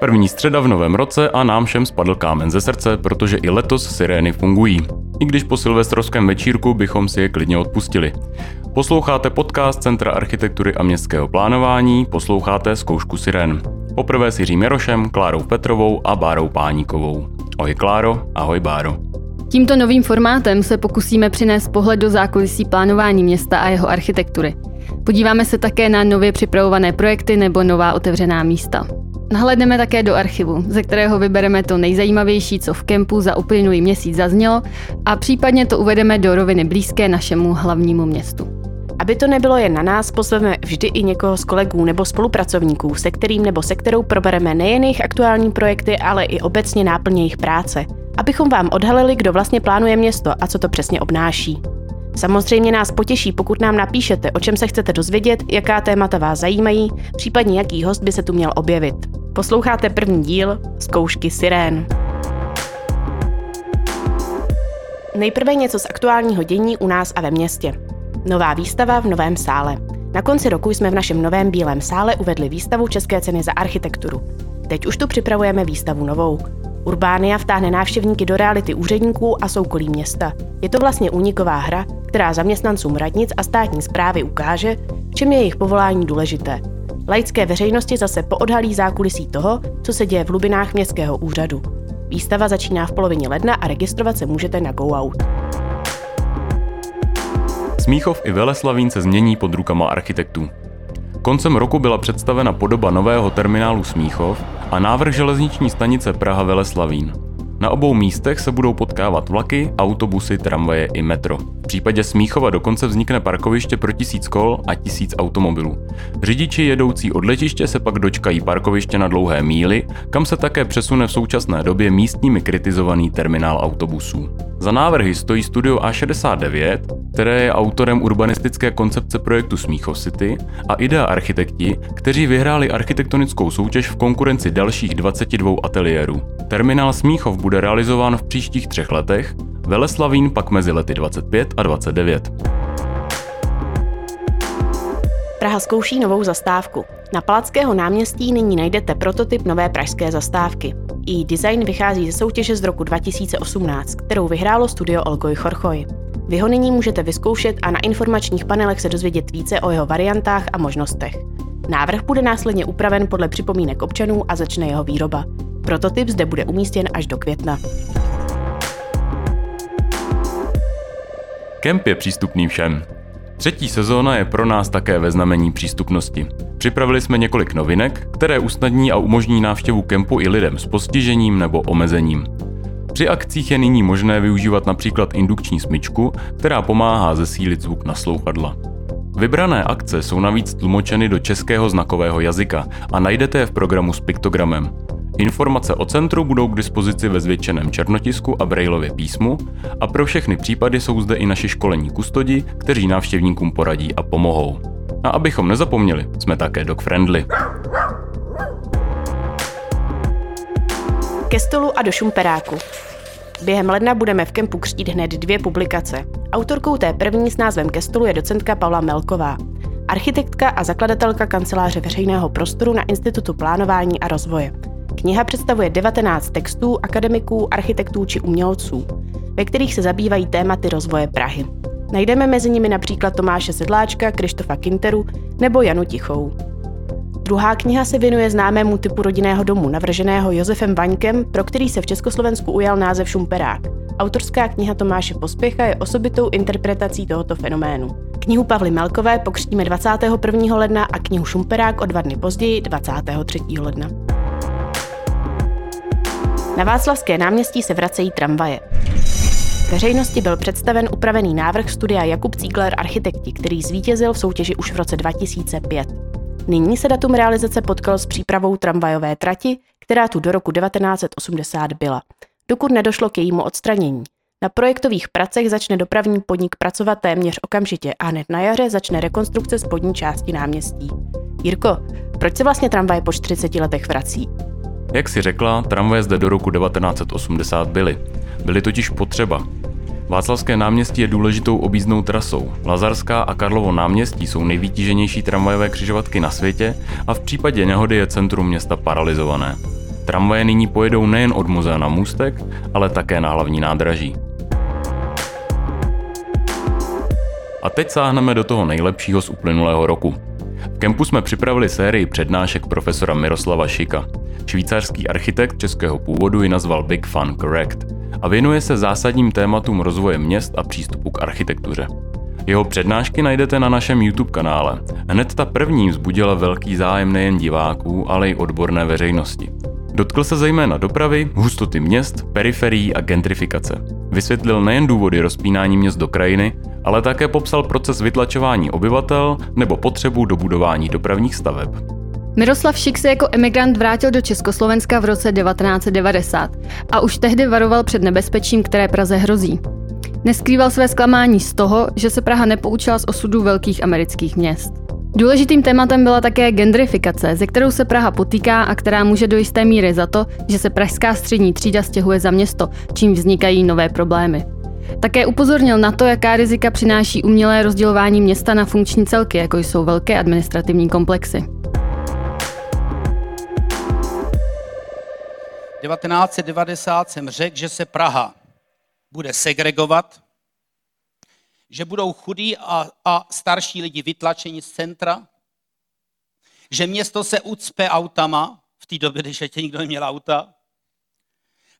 První středa v novém roce a nám všem spadl kámen ze srdce, protože i letos sirény fungují. I když po silvestrovském večírku bychom si je klidně odpustili. Posloucháte podcast Centra architektury a městského plánování, posloucháte zkoušku sirén. Poprvé s Jiřím Jarošem, Klárou Petrovou a Bárou Páníkovou. Ahoj Kláro, ahoj Báro. Tímto novým formátem se pokusíme přinést pohled do zákulisí plánování města a jeho architektury. Podíváme se také na nově připravované projekty nebo nová otevřená místa. Nahledneme také do archivu, ze kterého vybereme to nejzajímavější, co v kempu za uplynulý měsíc zaznělo a případně to uvedeme do roviny blízké našemu hlavnímu městu. Aby to nebylo jen na nás, pozveme vždy i někoho z kolegů nebo spolupracovníků, se kterým nebo se kterou probereme nejen jejich aktuální projekty, ale i obecně náplně jejich práce. Abychom vám odhalili, kdo vlastně plánuje město a co to přesně obnáší. Samozřejmě nás potěší, pokud nám napíšete, o čem se chcete dozvědět, jaká témata vás zajímají, případně jaký host by se tu měl objevit. Posloucháte první díl Zkoušky sirén. Nejprve něco z aktuálního dění u nás a ve městě. Nová výstava v Novém sále. Na konci roku jsme v našem novém Bílém sále uvedli výstavu České ceny za architekturu. Teď už tu připravujeme výstavu novou. Urbánia vtáhne návštěvníky do reality úředníků a soukolí města. Je to vlastně úniková hra, která zaměstnancům radnic a státní zprávy ukáže, v čem je jejich povolání důležité. Laické veřejnosti zase poodhalí zákulisí toho, co se děje v hlubinách městského úřadu. Výstava začíná v polovině ledna a registrovat se můžete na Go Out. Smíchov i Veleslavín se změní pod rukama architektů. Koncem roku byla představena podoba nového terminálu Smíchov a návrh železniční stanice Praha Veleslavín. Na obou místech se budou potkávat vlaky, autobusy, tramvaje i metro. V případě Smíchova dokonce vznikne parkoviště pro tisíc kol a tisíc automobilů. Řidiči jedoucí od letiště se pak dočkají parkoviště na dlouhé míly, kam se také přesune v současné době místními kritizovaný terminál autobusů. Za návrhy stojí studio A69, které je autorem urbanistické koncepce projektu Smíchov City a IDEA architekti, kteří vyhráli architektonickou soutěž v konkurenci dalších 22 ateliérů. Terminál Smíchov bude realizován v příštích třech letech, Veleslavín pak mezi lety 25 a 29. Praha zkouší novou zastávku. Na Palackého náměstí nyní najdete prototyp nové pražské zastávky. Její design vychází ze soutěže z roku 2018, kterou vyhrálo studio Olgoj Chorchoj. Vy ho nyní můžete vyzkoušet a na informačních panelech se dozvědět více o jeho variantách a možnostech. Návrh bude následně upraven podle připomínek občanů a začne jeho výroba. Prototyp zde bude umístěn až do května. Kemp je přístupný všem. Třetí sezóna je pro nás také ve znamení přístupnosti. Připravili jsme několik novinek, které usnadní a umožní návštěvu kempu i lidem s postižením nebo omezením. Při akcích je nyní možné využívat například indukční smyčku, která pomáhá zesílit zvuk na slouchadla. Vybrané akce jsou navíc tlumočeny do českého znakového jazyka a najdete je v programu s piktogramem. Informace o centru budou k dispozici ve zvětšeném černotisku a brailově písmu a pro všechny případy jsou zde i naši školení kustodi, kteří návštěvníkům poradí a pomohou. A abychom nezapomněli, jsme také dog friendly. Ke stolu a do šumperáku. Během ledna budeme v kempu křtít hned dvě publikace. Autorkou té první s názvem Ke stolu je docentka Pavla Melková. Architektka a zakladatelka kanceláře veřejného prostoru na Institutu plánování a rozvoje. Kniha představuje 19 textů akademiků, architektů či umělců, ve kterých se zabývají tématy rozvoje Prahy. Najdeme mezi nimi například Tomáše Sedláčka, Krištofa Kinteru nebo Janu Tichou. Druhá kniha se věnuje známému typu rodinného domu, navrženého Josefem Vaňkem, pro který se v Československu ujal název Šumperák. Autorská kniha Tomáše Pospěcha je osobitou interpretací tohoto fenoménu. Knihu Pavly Melkové pokřtíme 21. ledna a knihu Šumperák o dva dny později 23. ledna. Na Václavské náměstí se vracejí tramvaje. Veřejnosti byl představen upravený návrh studia Jakub Cíkler Architekti, který zvítězil v soutěži už v roce 2005. Nyní se datum realizace potkal s přípravou tramvajové trati, která tu do roku 1980 byla, dokud nedošlo k jejímu odstranění. Na projektových pracech začne dopravní podnik pracovat téměř okamžitě a hned na jaře začne rekonstrukce spodní části náměstí. Jirko, proč se vlastně tramvaje po 40 letech vrací? Jak si řekla, tramvaje zde do roku 1980 byly. Byly totiž potřeba. Václavské náměstí je důležitou objízdnou trasou. Lazarská a Karlovo náměstí jsou nejvýtíženější tramvajové křižovatky na světě a v případě nehody je centrum města paralizované. Tramvaje nyní pojedou nejen od muzea na můstek, ale také na hlavní nádraží. A teď sáhneme do toho nejlepšího z uplynulého roku. V kempu jsme připravili sérii přednášek profesora Miroslava Šika. Švýcarský architekt českého původu ji nazval Big Fun Correct a věnuje se zásadním tématům rozvoje měst a přístupu k architektuře. Jeho přednášky najdete na našem YouTube kanále. Hned ta první vzbudila velký zájem nejen diváků, ale i odborné veřejnosti. Dotkl se zejména dopravy, hustoty měst, periferií a gentrifikace. Vysvětlil nejen důvody rozpínání měst do krajiny, ale také popsal proces vytlačování obyvatel nebo potřebu dobudování dopravních staveb. Miroslav Šik se jako emigrant vrátil do Československa v roce 1990 a už tehdy varoval před nebezpečím, které Praze hrozí. Neskrýval své zklamání z toho, že se Praha nepoučila z osudů velkých amerických měst. Důležitým tématem byla také gentrifikace, ze kterou se Praha potýká a která může do jisté míry za to, že se pražská střední třída stěhuje za město, čím vznikají nové problémy. Také upozornil na to, jaká rizika přináší umělé rozdělování města na funkční celky, jako jsou velké administrativní komplexy. 1990 jsem řekl, že se Praha bude segregovat, že budou chudí a, a starší lidi vytlačeni z centra, že město se ucpe autama, v té době, když ještě nikdo neměl auta.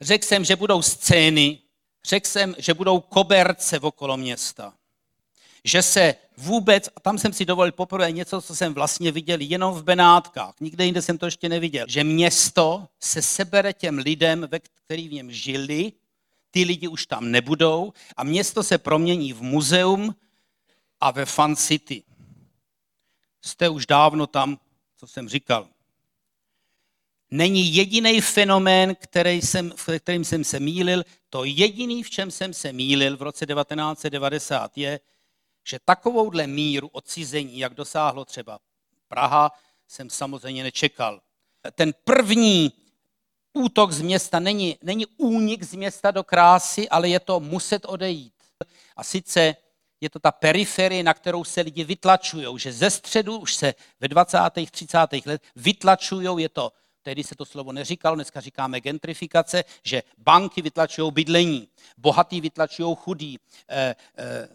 Řekl jsem, že budou scény, řekl jsem, že budou koberce okolo města. Že se vůbec, a tam jsem si dovolil poprvé něco, co jsem vlastně viděl jenom v Benátkách, nikde jinde jsem to ještě neviděl, že město se sebere těm lidem, ve který v něm žili, ty lidi už tam nebudou a město se promění v muzeum a ve Fun City. Jste už dávno tam, co jsem říkal. Není jediný fenomén, který jsem, v kterým jsem se mýlil. To jediný, v čem jsem se mýlil v roce 1990, je, že takovouhle míru odcizení, jak dosáhlo třeba Praha, jsem samozřejmě nečekal. Ten první útok z města není, není únik z města do krásy, ale je to muset odejít. A sice je to ta periferie, na kterou se lidi vytlačují, že ze středu už se ve 20. 30. let vytlačují, je to, tehdy se to slovo neříkalo, dneska říkáme gentrifikace, že banky vytlačují bydlení, bohatý vytlačují chudí, eh, eh,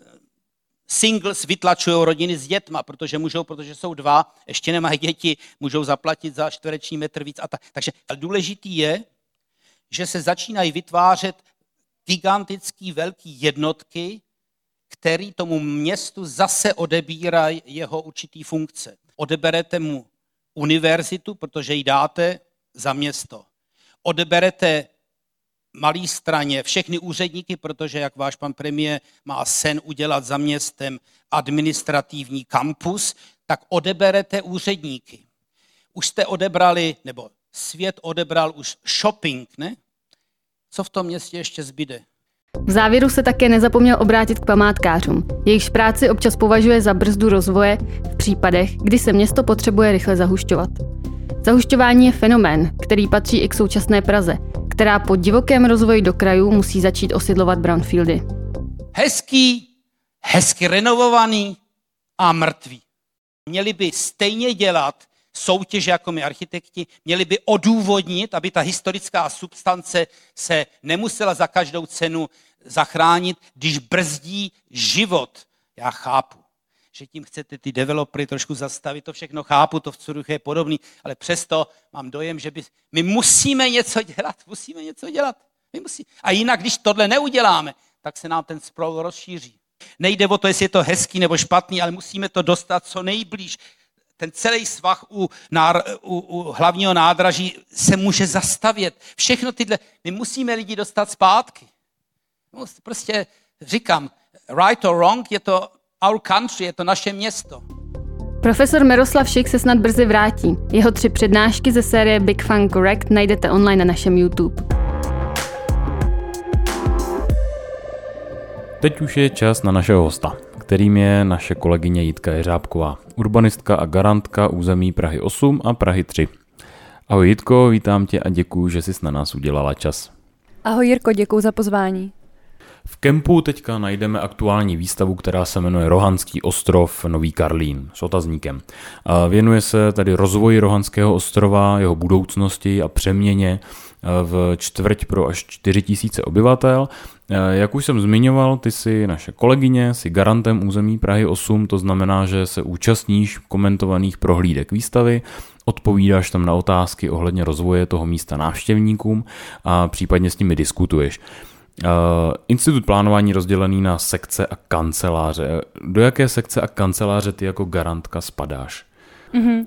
singles vytlačují rodiny s dětma, protože můžou, protože jsou dva, ještě nemají děti, můžou zaplatit za čtvereční metr víc. A tak. Takže důležitý je, že se začínají vytvářet gigantický velký jednotky, který tomu městu zase odebírají jeho určitý funkce. Odeberete mu univerzitu, protože ji dáte za město. Odeberete malý straně všechny úředníky, protože, jak váš pan premiér má sen udělat za městem administrativní kampus, tak odeberete úředníky. Už jste odebrali, nebo svět odebral už shopping, ne? Co v tom městě ještě zbyde? V závěru se také nezapomněl obrátit k památkářům. Jejichž práci občas považuje za brzdu rozvoje v případech, kdy se město potřebuje rychle zahušťovat. Zahušťování je fenomén, který patří i k současné Praze, která po divokém rozvoji do krajů musí začít osidlovat brownfieldy. Hezký, hezky renovovaný a mrtvý. Měli by stejně dělat soutěže jako my architekti, měli by odůvodnit, aby ta historická substance se nemusela za každou cenu zachránit, když brzdí život. Já chápu že tím chcete ty developery trošku zastavit, to všechno chápu, to v Curychu je podobný, ale přesto mám dojem, že by, my musíme něco dělat, musíme něco dělat. My musí. A jinak, když tohle neuděláme, tak se nám ten sprawl rozšíří. Nejde o to, jestli je to hezký nebo špatný, ale musíme to dostat co nejblíž. Ten celý svah u, nár, u, u hlavního nádraží se může zastavět. Všechno tyhle, my musíme lidi dostat zpátky. Prostě říkám, right or wrong, je to our country, je to naše město. Profesor Miroslav Šik se snad brzy vrátí. Jeho tři přednášky ze série Big Fun Correct najdete online na našem YouTube. Teď už je čas na našeho hosta, kterým je naše kolegyně Jitka Jeřábková, urbanistka a garantka území Prahy 8 a Prahy 3. Ahoj Jitko, vítám tě a děkuji, že jsi na nás udělala čas. Ahoj Jirko, děkuji za pozvání. V kempu teďka najdeme aktuální výstavu, která se jmenuje Rohanský ostrov Nový Karlín s otazníkem. Věnuje se tady rozvoji Rohanského ostrova, jeho budoucnosti a přeměně v čtvrť pro až 4 tisíce obyvatel. Jak už jsem zmiňoval, ty jsi naše kolegyně, jsi garantem území Prahy 8, to znamená, že se účastníš komentovaných prohlídek výstavy, odpovídáš tam na otázky ohledně rozvoje toho místa návštěvníkům a případně s nimi diskutuješ. Uh, institut plánování rozdělený na sekce a kanceláře. Do jaké sekce a kanceláře ty jako garantka spadáš? Mm-hmm.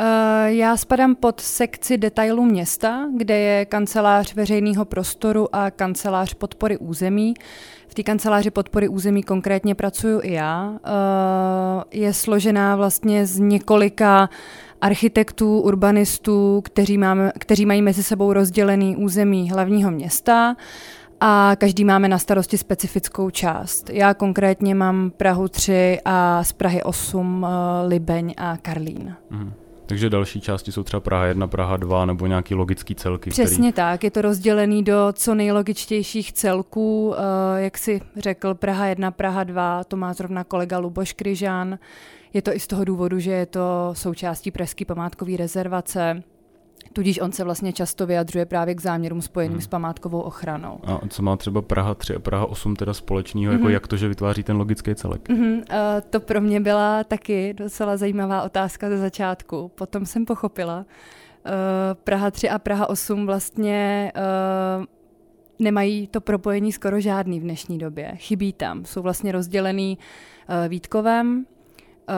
Uh, já spadám pod sekci detailu města, kde je kancelář veřejného prostoru a kancelář podpory území. V té kanceláři podpory území konkrétně pracuji i já. Uh, je složená vlastně z několika architektů, urbanistů, kteří, máme, kteří mají mezi sebou rozdělený území hlavního města a každý máme na starosti specifickou část. Já konkrétně mám Prahu 3 a z Prahy 8 eh, Libeň a Karlín. Mhm. Takže další části jsou třeba Praha 1, Praha 2 nebo nějaký logický celky. Přesně který... tak, je to rozdělený do co nejlogičtějších celků. Uh, jak si řekl, Praha 1, Praha 2, to má zrovna kolega Luboš Kryžán. Je to i z toho důvodu, že je to součástí Pražské památkové rezervace. Tudíž on se vlastně často vyjadřuje právě k záměrům spojeným hmm. s památkovou ochranou. A co má třeba Praha 3 a Praha 8 teda společného, hmm. jako jak to, že vytváří ten logický celek? Hmm. Uh, to pro mě byla taky docela zajímavá otázka ze začátku. Potom jsem pochopila. Uh, Praha 3 a Praha 8 vlastně uh, nemají to propojení skoro žádný v dnešní době. Chybí tam. Jsou vlastně rozdělený uh, Vítkovem, uh,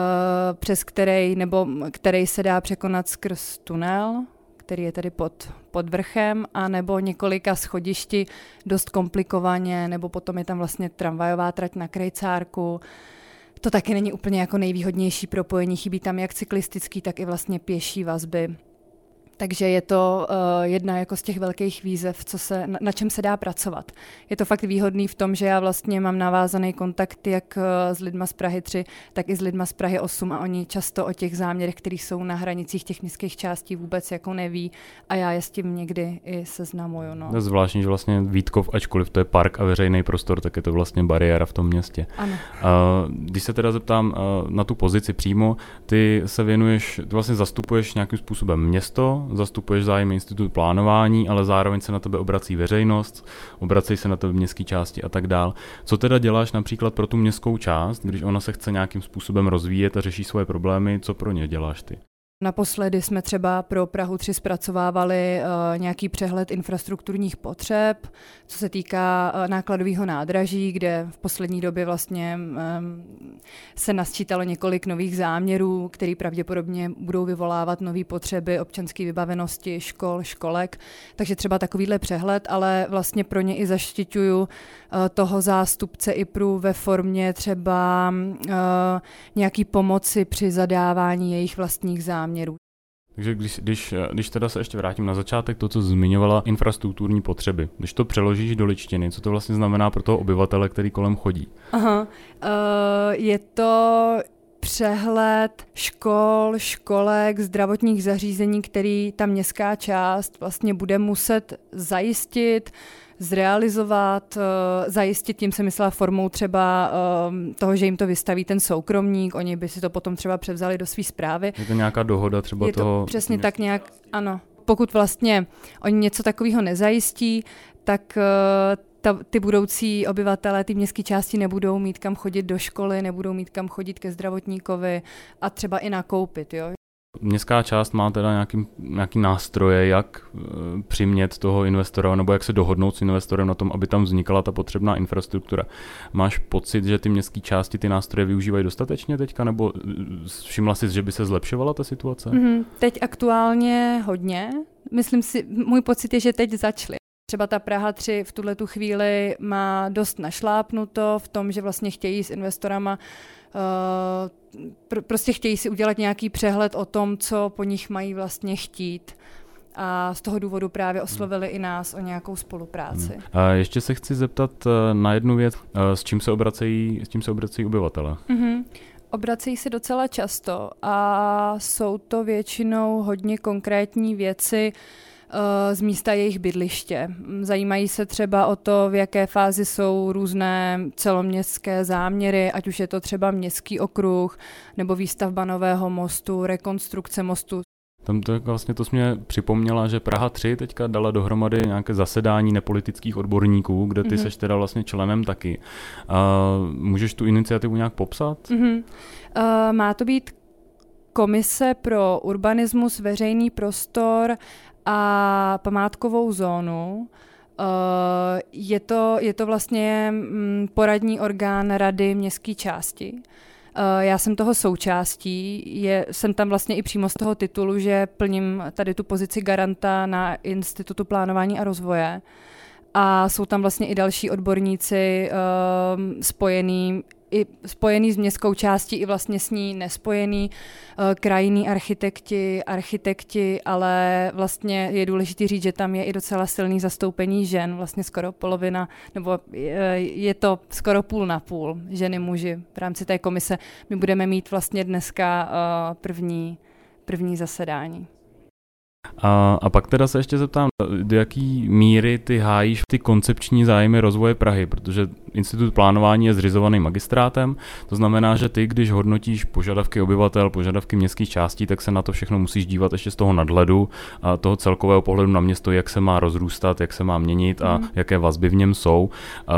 přes který, nebo který se dá překonat skrz tunel, který je tedy pod, pod vrchem, a nebo několika schodišti dost komplikovaně, nebo potom je tam vlastně tramvajová trať na Krejcárku. To taky není úplně jako nejvýhodnější propojení, chybí tam jak cyklistický, tak i vlastně pěší vazby. Takže je to uh, jedna jako z těch velkých výzev, co se, na, na čem se dá pracovat. Je to fakt výhodný v tom, že já vlastně mám navázaný kontakt jak uh, s lidma z Prahy 3, tak i s lidma z Prahy 8 a oni často o těch záměrech, které jsou na hranicích těch městských částí vůbec jako neví a já je s tím někdy i seznamuju. No. Je zvláštní, že vlastně Vítkov, ačkoliv to je park a veřejný prostor, tak je to vlastně bariéra v tom městě. Ano. Uh, když se teda zeptám uh, na tu pozici přímo, ty se věnuješ, ty vlastně zastupuješ nějakým způsobem město, zastupuješ zájem institutu plánování, ale zároveň se na tebe obrací veřejnost, obrací se na tebe městské části a tak dál. Co teda děláš například pro tu městskou část, když ona se chce nějakým způsobem rozvíjet a řeší svoje problémy, co pro ně děláš ty? Naposledy jsme třeba pro Prahu 3 zpracovávali uh, nějaký přehled infrastrukturních potřeb, co se týká uh, nákladového nádraží, kde v poslední době vlastně um, se nasčítalo několik nových záměrů, které pravděpodobně budou vyvolávat nové potřeby občanské vybavenosti škol, školek. Takže třeba takovýhle přehled, ale vlastně pro ně i zaštiťuju toho zástupce IPRu ve formě třeba uh, nějaký pomoci při zadávání jejich vlastních záměrů. Takže když, když, když teda se ještě vrátím na začátek, to, co zmiňovala infrastrukturní potřeby, když to přeložíš do ličtiny, co to vlastně znamená pro toho obyvatele, který kolem chodí? Aha, uh, je to přehled škol, školek, zdravotních zařízení, který ta městská část vlastně bude muset zajistit, zrealizovat, eh, zajistit, tím se myslela formou třeba ehm, toho, že jim to vystaví ten soukromník, oni by si to potom třeba převzali do své zprávy. Je to nějaká dohoda třeba Je to toho... přesně tak nějak, ano. Pokud vlastně oni něco takového nezajistí, tak eh, ta, ty budoucí obyvatelé, ty městské části nebudou mít kam chodit do školy, nebudou mít kam chodit ke zdravotníkovi a třeba i nakoupit. Jo? Městská část má teda nějaký, nějaký nástroje, jak e, přimět toho investora, nebo jak se dohodnout s investorem na tom, aby tam vznikala ta potřebná infrastruktura. Máš pocit, že ty městské části ty nástroje využívají dostatečně teďka, nebo e, všimla jsi, že by se zlepšovala ta situace? Mm-hmm. Teď aktuálně hodně. Myslím si, můj pocit je, že teď začaly. Třeba ta Praha 3 v tuhle tu chvíli má dost našlápnuto v tom, že vlastně chtějí s investorama uh, pr- prostě chtějí si udělat nějaký přehled o tom, co po nich mají vlastně chtít a z toho důvodu právě oslovili i nás o nějakou spolupráci. Hmm. A ještě se chci zeptat eh, na jednu věc, eh, s čím se obracejí, s čím se obracejí obyvatele? Mm-hmm. Obracejí se docela často a jsou to většinou hodně konkrétní věci, z místa jejich bydliště. Zajímají se třeba o to, v jaké fázi jsou různé celoměstské záměry, ať už je to třeba městský okruh nebo výstavba nového mostu, rekonstrukce mostu. Tam to vlastně to mě připomněla, že Praha 3 teďka dala dohromady nějaké zasedání nepolitických odborníků, kde ty mm-hmm. seš teda vlastně členem taky. Uh, můžeš tu iniciativu nějak popsat? Mm-hmm. Uh, má to být komise pro urbanismus, veřejný prostor a památkovou zónu. Uh, je, to, je to vlastně mm, poradní orgán rady městské části. Eh, já jsem toho součástí, je, jsem tam vlastně i přímo z toho titulu, že plním tady tu pozici garanta na Institutu plánování a rozvoje. A jsou tam vlastně i další odborníci um, spojení i spojený s městskou částí, i vlastně s ní nespojený, uh, krajinní architekti, architekti, ale vlastně je důležité říct, že tam je i docela silný zastoupení žen, vlastně skoro polovina, nebo je, je to skoro půl na půl, ženy, muži v rámci té komise. My budeme mít vlastně dneska uh, první, první zasedání. A, a pak teda se ještě zeptám, do jaký míry ty hájíš ty koncepční zájmy rozvoje Prahy, protože Institut plánování je zřizovaný magistrátem, to znamená, že ty, když hodnotíš požadavky obyvatel, požadavky městských částí, tak se na to všechno musíš dívat ještě z toho nadhledu a toho celkového pohledu na město, jak se má rozrůstat, jak se má měnit a mm. jaké vazby v něm jsou. A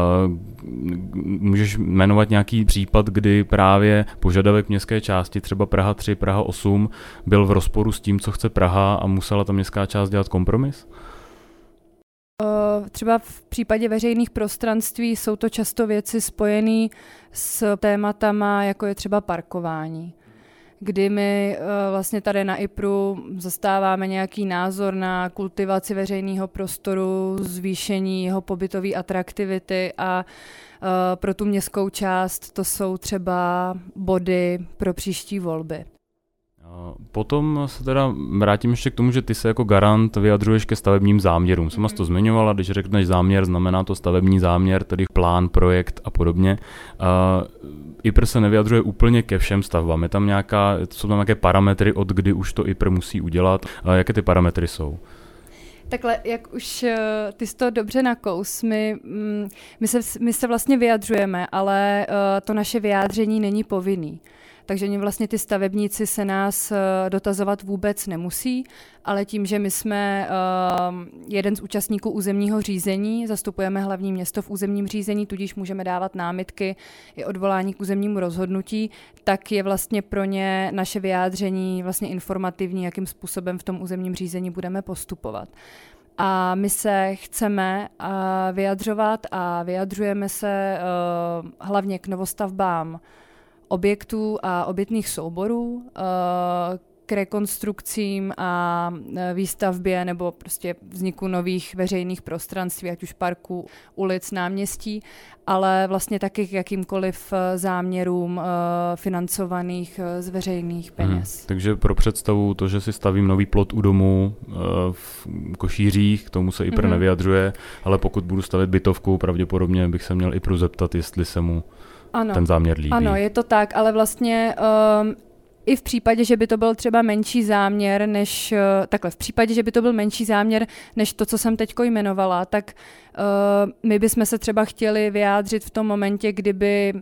můžeš jmenovat nějaký případ, kdy právě požadavek městské části, třeba Praha 3, Praha 8, byl v rozporu s tím, co chce Praha a musela ta městská část dělat kompromis? Třeba v případě veřejných prostranství jsou to často věci spojené s tématama, jako je třeba parkování kdy my vlastně tady na IPRu zastáváme nějaký názor na kultivaci veřejného prostoru, zvýšení jeho pobytové atraktivity a pro tu městskou část to jsou třeba body pro příští volby. Potom se teda vrátím ještě k tomu, že ty se jako garant vyjadřuješ ke stavebním záměrům. Jsem to zmiňovala, když řekneš záměr, znamená to stavební záměr, tedy plán, projekt a podobně. Uh, IPR se nevyjadřuje úplně ke všem stavbám. Je tam nějaká, jsou tam nějaké parametry, od kdy už to IPR musí udělat. Uh, jaké ty parametry jsou? Takhle, jak už uh, ty jsi to dobře nakous, my, mm, my, se, my se vlastně vyjadřujeme, ale uh, to naše vyjádření není povinný takže oni vlastně ty stavebníci se nás uh, dotazovat vůbec nemusí, ale tím, že my jsme uh, jeden z účastníků územního řízení, zastupujeme hlavní město v územním řízení, tudíž můžeme dávat námitky i odvolání k územnímu rozhodnutí, tak je vlastně pro ně naše vyjádření vlastně informativní, jakým způsobem v tom územním řízení budeme postupovat. A my se chceme uh, vyjadřovat a vyjadřujeme se hlavně k novostavbám objektů a obytných souborů eh, k rekonstrukcím a eh, výstavbě nebo prostě vzniku nových veřejných prostranství, ať už parků, ulic, náměstí, ale vlastně taky k jakýmkoliv eh, záměrům financovaných z veřejných hmm. peněz. Hmm, takže pro představu to, že si stavím nový plot u domu v Košířích, k tomu se IPR hmm. nevyjadřuje, ale pokud budu stavět bytovku, pravděpodobně bych se měl i pro zeptat, jestli se mu ano, ten záměr líbí. Ano, je to tak, ale vlastně um, i v případě, že by to byl třeba menší záměr, než uh, takhle, v případě, že by to byl menší záměr, než to, co jsem teď jmenovala, tak uh, my bychom se třeba chtěli vyjádřit v tom momentě, kdyby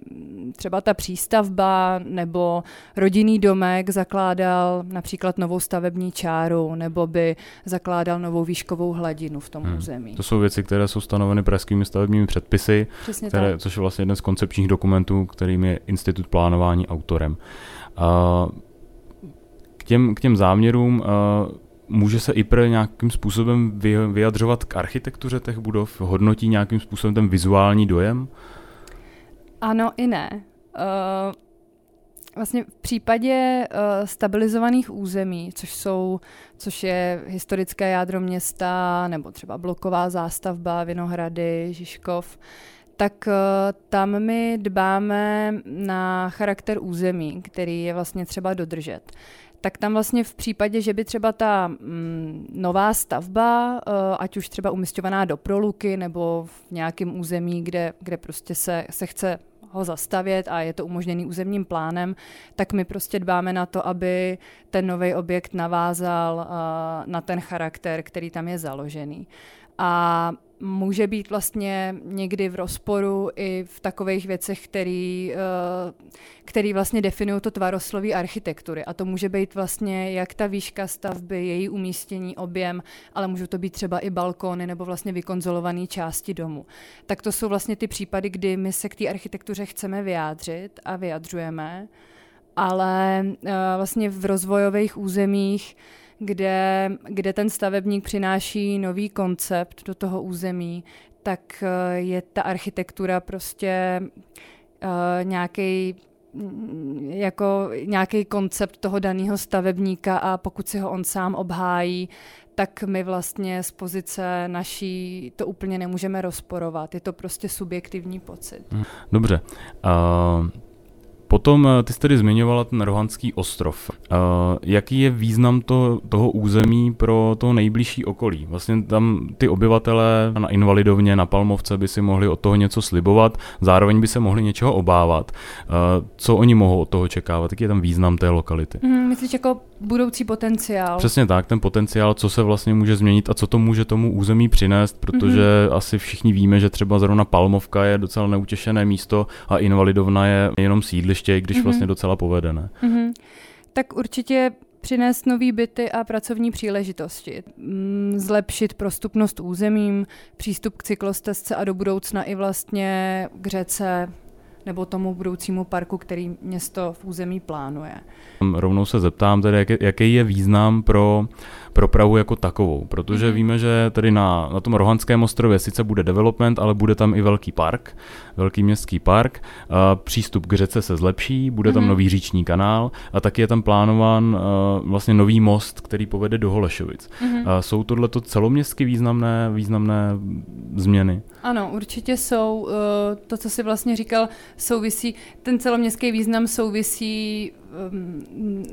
třeba ta přístavba nebo rodinný domek zakládal například novou stavební čáru nebo by zakládal novou výškovou hladinu v tom hmm. území. To jsou věci, které jsou stanoveny pražskými stavebními předpisy, které, což je vlastně jeden z koncepčních dokumentů, kterým je Institut plánování autorem. K těm, k těm záměrům může se IPR nějakým způsobem vyjadřovat k architektuře těch budov? Hodnotí nějakým způsobem ten vizuální dojem? Ano i ne. Uh, vlastně v případě uh, stabilizovaných území, což jsou, což je historické jádro města, nebo třeba bloková zástavba, Vinohrady, Žižkov, tak uh, tam my dbáme na charakter území, který je vlastně třeba dodržet tak tam vlastně v případě, že by třeba ta mm, nová stavba, uh, ať už třeba umistovaná do proluky nebo v nějakém území, kde, kde prostě se, se chce ho zastavět a je to umožněný územním plánem, tak my prostě dbáme na to, aby ten nový objekt navázal uh, na ten charakter, který tam je založený. A může být vlastně někdy v rozporu i v takových věcech, který, eh, který vlastně definují to tvarosloví architektury. A to může být vlastně jak ta výška stavby, její umístění, objem, ale můžou to být třeba i balkony nebo vlastně vykonzolované části domu. Tak to jsou vlastně ty případy, kdy my se k té architektuře chceme vyjádřit a vyjadřujeme, ale uh, vlastně v rozvojových územích kde, kde ten stavebník přináší nový koncept do toho území, tak eh, je ta architektura prostě uh, nějaký jako nějaký koncept toho daného stavebníka a pokud si ho on sám obhájí, tak my vlastně z pozice naší to úplně nemůžeme rozporovat. Je to prostě subjektivní pocit. Dobře. Uh, Potom eh, ty jsi tedy zmiňovala ten Rohanský ostrov. Uh, jaký je význam to, toho území pro to nejbližší okolí? Vlastně tam ty obyvatele na Invalidovně, na Palmovce by si mohli od toho něco slibovat, zároveň by se mohli něčeho obávat. Uh, co oni mohou od toho čekávat? Jaký je tam význam té lokality? Hmm, myslíš jako budoucí potenciál? Přesně tak, ten potenciál, co se vlastně může změnit a co to může tomu území přinést, protože mm-hmm. asi všichni víme, že třeba zrovna Palmovka je docela neutěšené místo a Invalidovna je jenom sídliště i když mm-hmm. vlastně docela povedené. Mm-hmm. Tak určitě přinést nové byty a pracovní příležitosti, mm, zlepšit prostupnost územím, přístup k cyklostezce a do budoucna i vlastně k řece nebo tomu budoucímu parku, který město v území plánuje. Rovnou se zeptám tedy, jaký je význam pro pro Prahu jako takovou, protože mm-hmm. víme, že tady na, na tom Rohanském ostrově sice bude development, ale bude tam i velký park, velký městský park, a přístup k řece se zlepší, bude tam mm-hmm. nový říční kanál a taky je tam plánován uh, vlastně nový most, který povede do Holešovic. Mm-hmm. Uh, jsou tohle celoměstsky významné, významné změny? Ano, určitě jsou. Uh, to, co si vlastně říkal, souvisí, ten celoměstský význam souvisí um,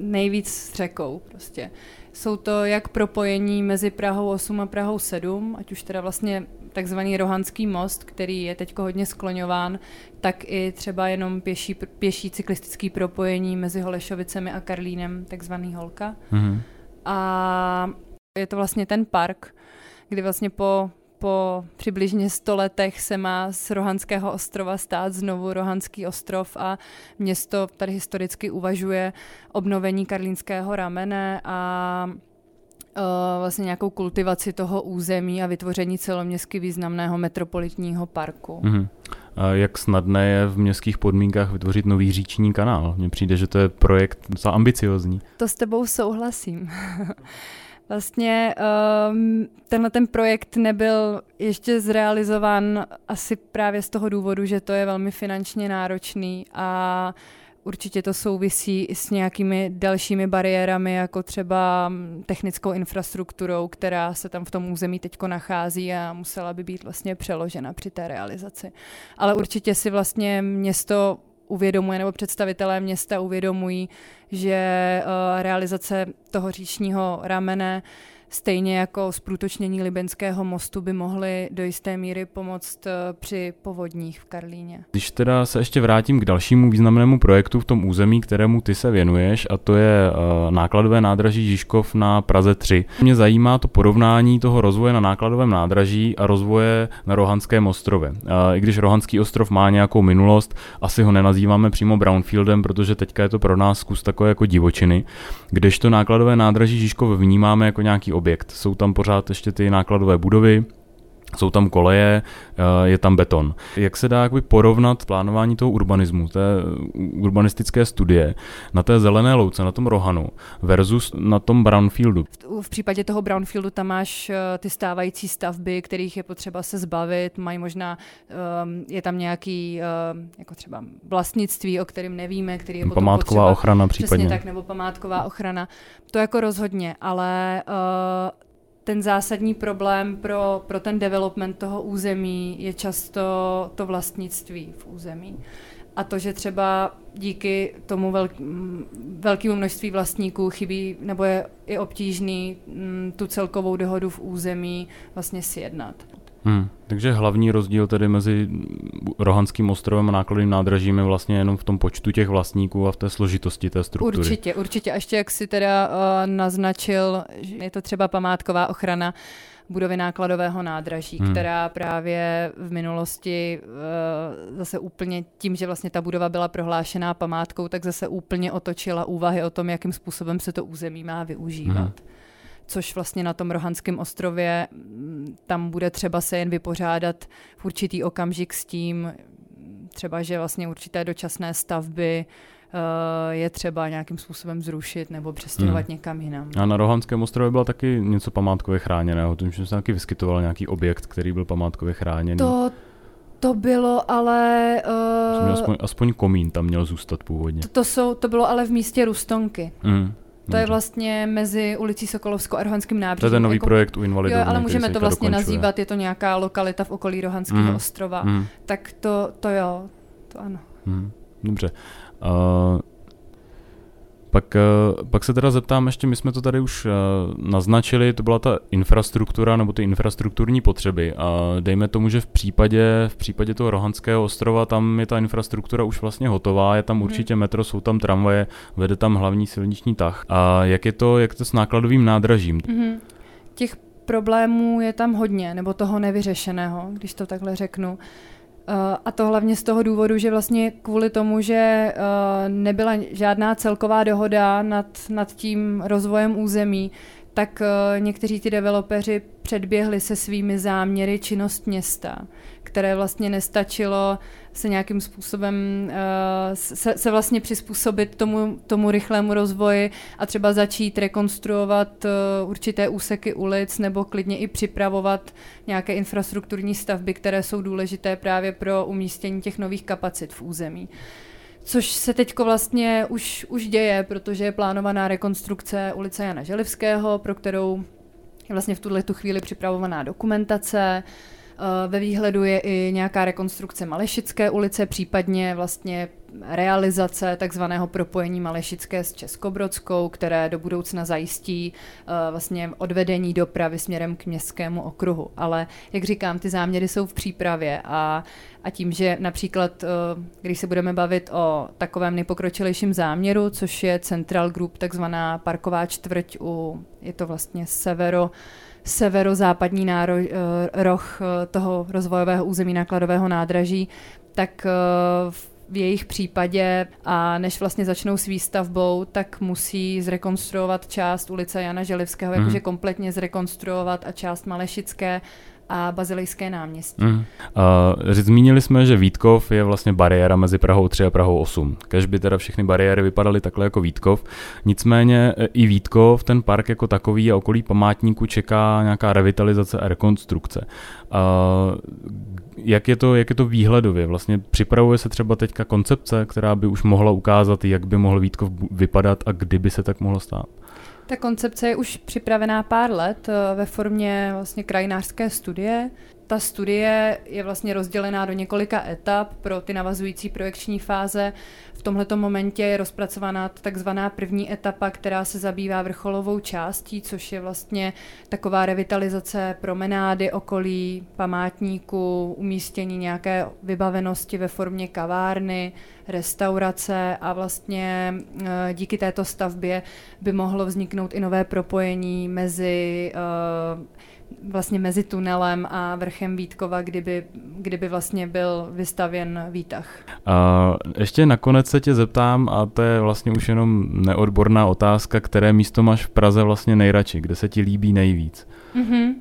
nejvíc s řekou prostě. Jsou to jak propojení mezi Prahou 8 a Prahou 7, ať už teda vlastně takzvaný Rohanský most, který je teď hodně skloňován, tak i třeba jenom pěší, pěší cyklistický propojení mezi Holešovicemi a Karlínem, takzvaný Holka. Mm-hmm. A je to vlastně ten park, kdy vlastně po po přibližně 100 letech se má z Rohanského ostrova stát znovu Rohanský ostrov a město tady historicky uvažuje obnovení karlínského ramene a uh, vlastně nějakou kultivaci toho území a vytvoření celoměstsky významného metropolitního parku. Mm-hmm. A jak snadné je v městských podmínkách vytvořit nový říční kanál? Mně přijde, že to je projekt docela ambiciozní. To s tebou souhlasím. Vlastně um, tenhle ten projekt nebyl ještě zrealizovan asi právě z toho důvodu, že to je velmi finančně náročný a určitě to souvisí i s nějakými dalšími bariérami, jako třeba technickou infrastrukturou, která se tam v tom území teď nachází a musela by být vlastně přeložena při té realizaci. Ale určitě si vlastně město uvědomuje, nebo představitelé města uvědomují, že uh, realizace toho říčního ramene stejně jako zprůtočnění Libenského mostu by mohly do jisté míry pomoct eh, při povodních v Karlíně. Když teda se ještě vrátím k dalšímu významnému projektu v tom území, kterému ty se věnuješ, a to je uh, nákladové nádraží Žižkov na Praze 3. Mě zajímá to porovnání toho rozvoje na nákladovém nádraží a rozvoje na Rohanském ostrově. Uh, I když Rohanský ostrov má nějakou minulost, asi ho nenazýváme přímo brownfieldem, protože teďka je to pro nás zkus takové jako divočiny, kdežto nákladové nádraží Žižkov vnímáme jako nějaký objekt. Jsou tam pořád ještě ty nákladové budovy, jsou tam koleje, eh, je tam beton. Jak se dá jakoby porovnat plánování toho urbanismu, té urbanistické studie na té zelené louce, na tom Rohanu versus na tom Brownfieldu? V případě toho Brownfieldu tam máš eh, ty stávající stavby, kterých je potřeba se zbavit, mají možná, je tam nějaký jako třeba vlastnictví, o kterém nevíme, který je Památková potřeba, ochrana případně. Přesně tak, nebo památková ochrana. To jako rozhodně, ale ten zásadní problém pro, pro ten development toho území je často to vlastnictví v území. A to, že třeba díky tomu velk, velkému množství vlastníků chybí nebo je, je obtížný m, tu celkovou dohodu v území vlastně sjednat. Hmm. Takže hlavní rozdíl tedy mezi Rohanským ostrovem a nákladným nádražím je vlastně jenom v tom počtu těch vlastníků a v té složitosti té struktury. Určitě, určitě. A ještě jak si teda uh, naznačil, že je to třeba památková ochrana budovy nákladového nádraží, hmm. která právě v minulosti uh, zase úplně tím, že vlastně ta budova byla prohlášená památkou, tak zase úplně otočila úvahy o tom, jakým způsobem se to území má využívat. Hmm což vlastně na tom Rohanském ostrově mm, tam bude třeba se jen vypořádat v určitý okamžik s tím, třeba, že vlastně určité dočasné stavby eh, je třeba nějakým způsobem zrušit nebo přestěhovat hmm. někam jinam. A na Rohanském ostrově byla taky něco památkově chráněného, tím, že se taky vyskytoval nějaký objekt, který byl památkově chráněný. To, to bylo ale... Uh, aspoň, aspoň komín tam měl zůstat původně. To, to, jsou, to bylo ale v místě Rustonky. Hmm. To je vlastně mezi ulicí Sokolovskou a Rohanským nábřežím. To je ten nový jako, projekt u invalidů. Jo, ale můžeme to vlastně dokončuje. nazývat, je to nějaká lokalita v okolí Rohanského mm. ostrova. Mm. Tak to, to jo, to ano. Mm. Dobře. Uh, pak, eh, pak se teda zeptám ještě, my jsme to tady už eh, naznačili, to byla ta infrastruktura nebo ty infrastrukturní potřeby. A dejme tomu, že v případě, v případě toho Rohanského ostrova tam je ta infrastruktura už vlastně hotová, je tam mhm. určitě metro, jsou tam tramvaje, vede tam hlavní silniční tah. A jak je to, jak to s nákladovým nádražím? Mm-hmm. Těch problémů je tam hodně, nebo toho nevyřešeného, když to takhle řeknu. A to hlavně z toho důvodu, že vlastně kvůli tomu, že eh, nebyla žádná celková dohoda nad, nad tím rozvojem území, tak eh, někteří ty developeři předběhli se svými záměry činnost města, které vlastně nestačilo se nějakým způsobem uh, se, se vlastně přizpůsobit tomu, tomu rychlému rozvoji a třeba začít rekonstruovat uh, určité úseky ulic nebo klidně i připravovat nějaké infrastrukturní stavby, které jsou důležité právě pro umístění těch nových kapacit v území. Což se teď vlastně už, už děje, protože je plánovaná rekonstrukce ulice Jana Želivského, pro kterou je vlastně v tuhle tu chvíli připravovaná dokumentace. Eh, ve výhledu je i nějaká rekonstrukce Malešické ulice, případně vlastně realizace takzvaného propojení Malešické s Českobrodskou, které do budoucna zajistí uh, vlastně odvedení dopravy směrem k městskému okruhu. Ale jak říkám, ty záměry jsou v přípravě a, a tím, že například, uh, když se budeme bavit o takovém nejpokročilejším záměru, což je Central Group, takzvaná parková čtvrť u, je to vlastně severo, severozápadní náro, uh, roh toho rozvojového území nákladového nádraží, tak v v jejich případě a než vlastně začnou s výstavbou, tak musí zrekonstruovat část ulice Jana Želivského, mm. jakože kompletně zrekonstruovat a část Malešické a Bazilejské náměstí. Mm. Uh, zmínili jsme, že Vítkov je vlastně bariéra mezi Prahou 3 a Prahou 8. Kež by teda všechny bariéry vypadaly takhle jako Vítkov. Nicméně e, i Vítkov, ten park jako takový a okolí památníku čeká nějaká revitalizace a rekonstrukce. Uh, jak je, to, jak je to výhledově? Vlastně připravuje se třeba teďka koncepce, která by už mohla ukázat, jak by mohl Vítkov vypadat a kdy by se tak mohlo stát? Ta koncepce je už připravená pár let eh, ve formě vlastně krajinářské studie. Ta studie je vlastně rozdělená do několika etap pro ty navazující projekční fáze. V tomto momentě je rozpracovaná takzvaná první etapa, která se zabývá vrcholovou částí, což je vlastně taková revitalizace promenády okolí památníku, umístění nějaké vybavenosti ve formě kavárny, restaurace a vlastně eh, díky této stavbě by mohlo vzniknout i nové propojení mezi uh, vlastně mezi tunelem a vrchem Vítkova, kdyby, kdyby vlastně byl vystavěn výtah. A ještě nakonec se tě zeptám, a to je vlastně už jenom neodborná otázka, které místo máš v Praze vlastně nejradši, kde se ti líbí nejvíc? Mm-hmm.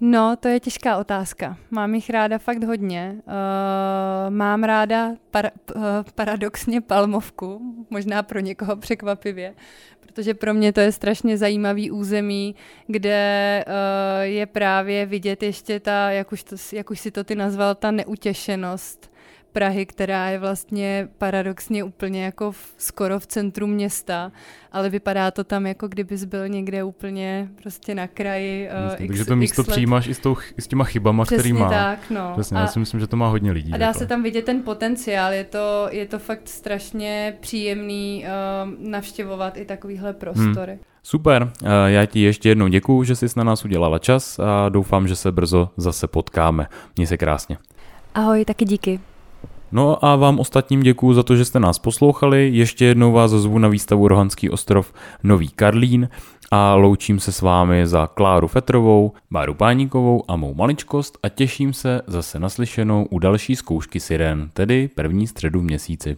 No, to je těžká otázka. Mám jich ráda fakt hodně. Uh, mám ráda par- uh, paradoxně palmovku, možná pro někoho překvapivě, protože pro mě to je strašně zajímavý území, kde uh, je právě vidět ještě ta, jak už, to, jak už si to ty nazval, ta neutěšenost Prahy, která je vlastně paradoxně úplně jako v, skoro v centru města, ale vypadá to tam jako kdybys byl někde úplně prostě na kraji. Uh, X, takže to místo přijímáš i s, tou, i s těma chybama, Přesně který má. tak, no. Přesně, a, já si myslím, že to má hodně lidí. A dá takhle. se tam vidět ten potenciál, je to, je to fakt strašně příjemný uh, navštěvovat i takovýhle prostory. Hmm. Super, já ti ještě jednou děkuju, že jsi na nás udělala čas a doufám, že se brzo zase potkáme. Měj se krásně. Ahoj, taky díky. No a vám ostatním děkuji za to, že jste nás poslouchali. Ještě jednou vás zvu na výstavu Rohanský ostrov Nový Karlín a loučím se s vámi za Kláru Fetrovou, Báru Páníkovou a mou maličkost a těším se zase naslyšenou u další zkoušky Siren, tedy první středu měsíci.